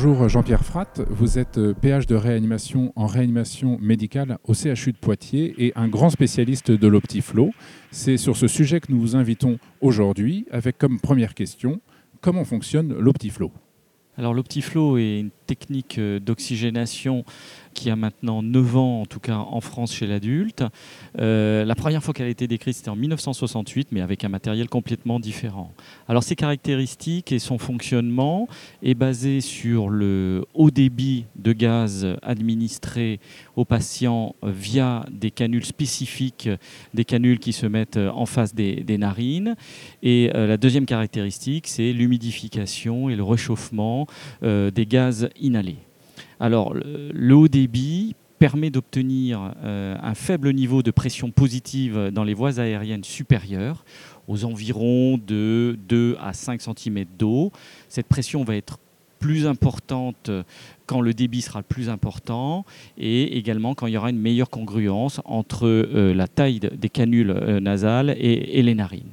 Bonjour Jean-Pierre Fratte, vous êtes PH de réanimation en réanimation médicale au CHU de Poitiers et un grand spécialiste de l'optiflow. C'est sur ce sujet que nous vous invitons aujourd'hui avec comme première question comment fonctionne l'optiflow? Alors l'Optiflow est une technique euh, d'oxygénation qui a maintenant 9 ans, en tout cas en France chez l'adulte. Euh, la première fois qu'elle a été décrite, c'était en 1968, mais avec un matériel complètement différent. Alors ses caractéristiques et son fonctionnement est basé sur le haut débit de gaz administré aux patients via des canules spécifiques, des canules qui se mettent en face des, narines. Et euh, la deuxième caractéristique, c'est l'humidification et le réchauffement des gaz Alors, le haut débit permet d'obtenir euh, un faible niveau de pression positive dans les voies aériennes supérieures, aux environs de 2 à 5 cm d'eau. Cette pression va être plus importante quand le débit sera plus important et également quand il y aura une meilleure congruence entre euh, la taille des canules euh, nasales et les narines.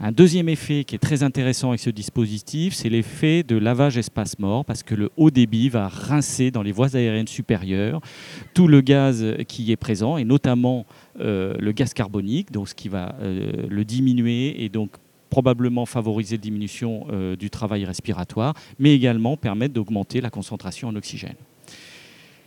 Un deuxième effet qui est très intéressant avec ce dispositif, c'est l'effet de lavage espace mort, parce que le haut débit va rincer dans les voies aériennes supérieures tout le gaz qui est présent, et notamment euh, le gaz carbonique, ce qui va euh, le diminuer et donc probablement favoriser la diminution euh, du travail respiratoire, mais également permettre d'augmenter la concentration en oxygène.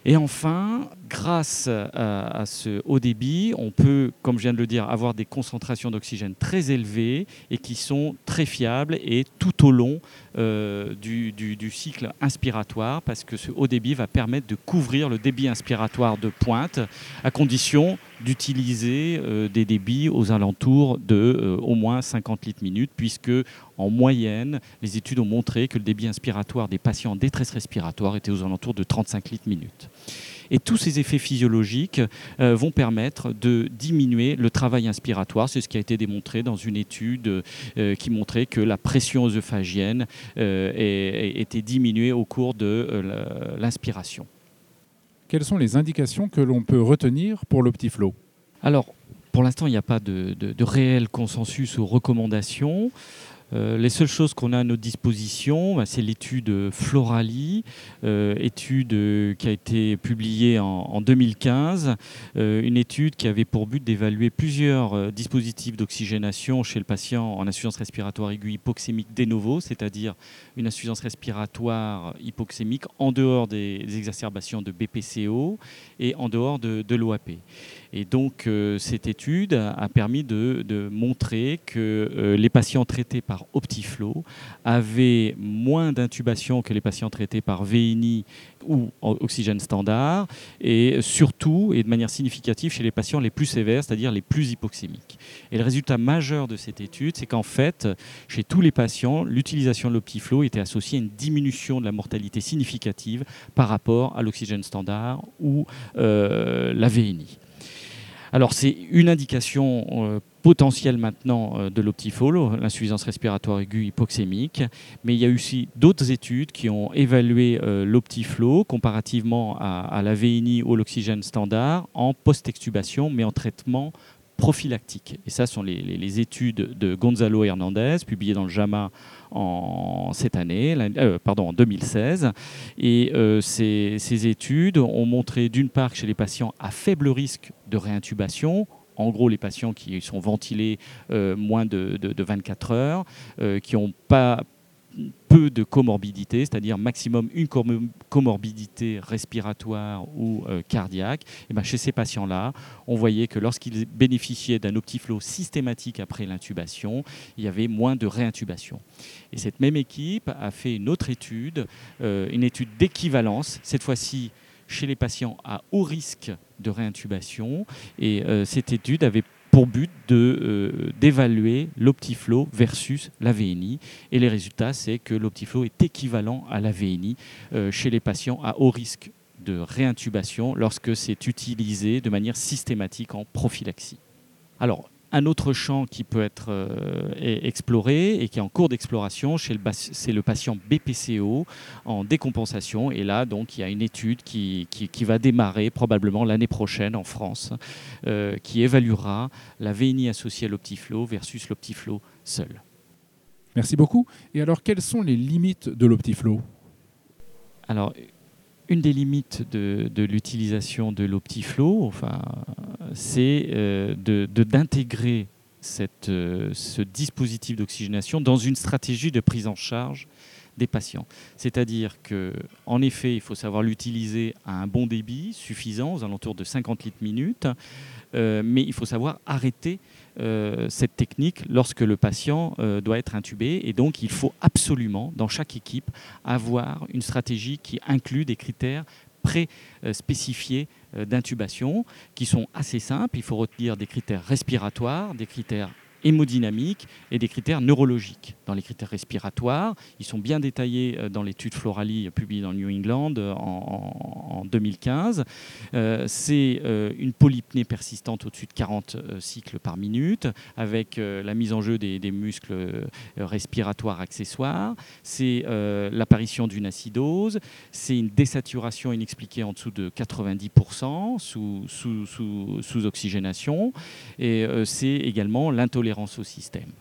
Et enfin, grâce à, ce haut débit, on peut, comme je viens de le dire, avoir des concentrations d'oxygène très élevées et qui sont très fiables et tout au long euh, du, cycle inspiratoire, parce que ce haut débit va permettre de couvrir le débit inspiratoire de pointe, à condition d'utiliser euh, des débits aux alentours de euh, au moins 50 litres minute, puisque en moyenne, les études ont montré que le débit inspiratoire des patients en détresse respiratoire était aux alentours de 35 litres minute. Et tous ces effets physiologiques euh, vont permettre de diminuer le travail inspiratoire. C'est ce qui a été démontré dans une étude qui montrait que la pression œsophagienne était diminuée au cours de l'inspiration quelles sont les indications que l'on peut retenir pour l'Optiflow Alors, pour l'instant, il n'y a pas de, de, réel consensus ou recommandations. Euh, les seules choses qu'on a à notre disposition, bah, c'est l'étude Florali, euh, étude euh, qui a été publiée en, 2015, une étude qui avait pour but d'évaluer plusieurs dispositifs d'oxygénation chez le patient en insuffisance respiratoire aiguë hypoxémique de novo, c'est-à-dire une insuffisance respiratoire hypoxémique en dehors des, exacerbations de BPCO et en dehors de, de l'OAP. Et donc cette étude a permis de, montrer que les patients traités par Optiflow avaient moins d'intubation que les patients traités par VNI ou oxygène standard, et surtout, et de manière significative, chez les patients les plus sévères, c'est-à-dire les plus hypoxémiques. Et le résultat majeur de cette étude, c'est qu'en fait, chez tous les patients, l'utilisation de l'Optiflow était associée à une diminution de la mortalité significative par rapport à l'oxygène standard ou euh, la VNI. Alors c'est une indication euh, potentielle maintenant euh, de l'optifolo, l'insuffisance respiratoire aiguë hypoxémique, mais il y a aussi d'autres études qui ont évalué euh, l'optiflow comparativement à, la VNI ou l'oxygène standard en post-extubation, mais en traitement Et ça sont les, études de Gonzalo Hernandez, publiées dans le JAMA en cette année, euh, pardon, en 2016. Et euh, ces, études ont montré d'une part que chez les patients à faible risque de réintubation, en gros les patients qui sont ventilés euh, moins de, 24 heures, qui n'ont pas peu de comorbidité, c'est-à-dire maximum une comorbidité respiratoire ou euh, cardiaque, et ben chez ces patients-là, on voyait que lorsqu'ils bénéficiaient d'un optiflow systématique après l'intubation, il y avait moins de réintubation. Et cette même équipe a fait une autre étude, euh, une étude d'équivalence, cette fois-ci chez les patients à haut risque de réintubation. Et euh, cette étude avait pour but euh, d'évaluer l'Optiflow versus la VNI. Et les résultats, c'est que l'Optiflow est équivalent à la VNI euh, chez les patients à haut risque de réintubation lorsque c'est utilisé de manière systématique en prophylaxie. Alors, un autre champ qui peut être euh, exploré et qui est en cours d'exploration, c'est le patient BPCO en décompensation. Et là, donc, il y a une étude qui, va démarrer probablement l'année prochaine en France, euh, qui évaluera la VNI associée à l'Optiflow versus l'Optiflow seul. Merci beaucoup. Et alors, quelles sont les limites de l'Optiflow? Alors, une des limites de, l'utilisation de l'OptiFlow, enfin, c'est euh, d'intégrer euh, ce dispositif d'oxygénation dans une stratégie de prise en charge des patients. C'est-à-dire qu'en effet, il faut savoir l'utiliser à un bon débit suffisant, aux alentours de 50 litres minute, euh, mais il faut savoir arrêter cette technique lorsque le patient doit être intubé. Et donc, il faut absolument, dans chaque équipe, avoir une stratégie qui inclut des critères pré-spécifiés d'intubation qui sont assez simples. Il faut retenir des critères respiratoires, des critères hémodynamiques et des critères neurologiques. Dans les critères respiratoires, ils sont bien détaillés euh, dans l'étude Florali publiée dans New England euh, en, 2015. Euh, c'est une polypnée persistante au-dessus de 40 cycles par minute, avec la mise en jeu des, muscles respiratoires accessoires. C'est l'apparition d'une acidose. C'est une désaturation inexpliquée en dessous de 90% sous, sous, sous, sous oxygénation. Et c'est également l'intolérance au système.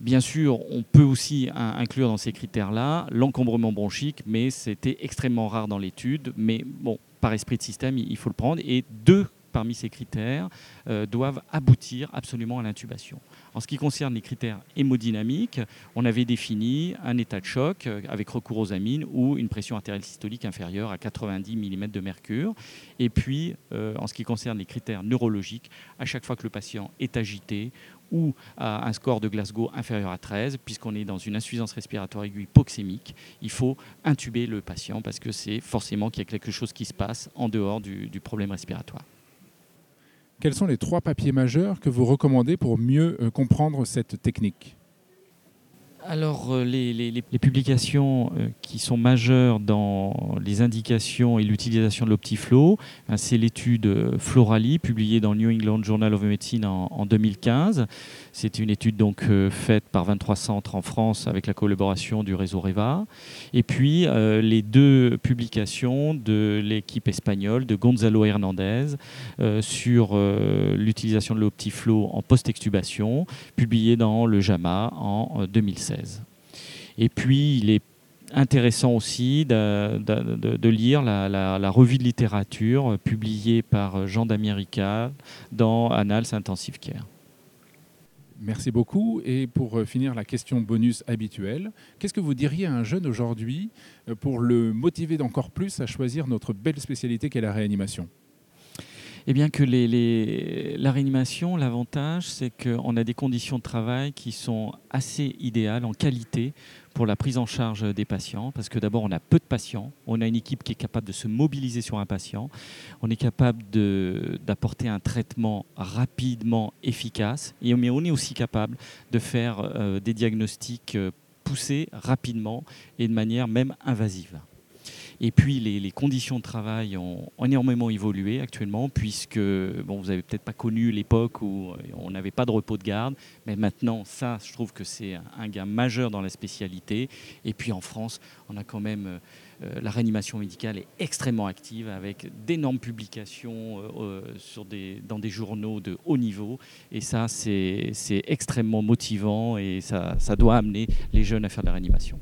Bien sûr, on peut aussi inclure dans ces critères-là l'encombrement bronchique, mais c'était extrêmement rare dans l'étude. Mais bon, par esprit de système, il faut le prendre. Et deux parmi ces critères euh, doivent aboutir absolument à l'intubation. En ce qui concerne les critères hémodynamiques, on avait défini un état de choc euh, avec recours aux amines ou une pression artérielle systolique inférieure à 90 mm de mercure. Et puis, euh, en ce qui concerne les critères neurologiques, à chaque fois que le patient est agité ou a un score de Glasgow inférieur à 13, puisqu'on est dans une insuffisance respiratoire aiguë hypoxémique, il faut intuber le patient parce que c'est forcément qu'il y a quelque chose qui se passe en dehors du problème respiratoire. Quels sont les trois papiers majeurs que vous recommandez pour mieux euh, comprendre cette technique? Alors, euh, les, publications euh, qui sont majeures dans les indications et l'utilisation de l'OptiFlow, ben, c'est l'étude euh, Florali, publiée dans New England Journal of Medicine en, 2015. C'est une étude donc faite par 23 centres en France avec la collaboration du réseau REVA. Et puis, les deux publications de l'équipe espagnole de Gonzalo Hernandez sur l'utilisation de l'OptiFlow en post-extubation, publiée dans le JAMA en 2016. Et puis, il est intéressant aussi de, lire la, revue de littérature publiée par Jean d'América dans Annals Intensive Care. Merci beaucoup. Et pour finir la question bonus habituelle, qu'est-ce que vous diriez à un jeune aujourd'hui pour le motiver d'encore plus à choisir notre belle spécialité qu'est la réanimation? Eh bien que la réanimation, l'avantage, c'est qu'on a des conditions de travail qui sont assez idéales en qualité pour la prise en charge des patients, parce que d'abord on a peu de patients, on a une équipe qui est capable de se mobiliser sur un patient, on est capable d'apporter un traitement rapidement efficace, et on est aussi capable de faire euh, des diagnostics euh, poussés rapidement et de manière même invasive. Et puis les, conditions de travail ont énormément évolué actuellement, puisque bon, vous n'avez peut-être pas connu l'époque où euh, on n'avait pas de repos de garde, mais maintenant, ça, je trouve que c'est un gain majeur dans la spécialité. Et puis en France, on a quand même... Euh, euh, la réanimation médicale est extrêmement active avec d'énormes publications dans des journaux de haut niveau. Et ça, c'est extrêmement motivant et ça, ça doit amener les jeunes à faire de la réanimation.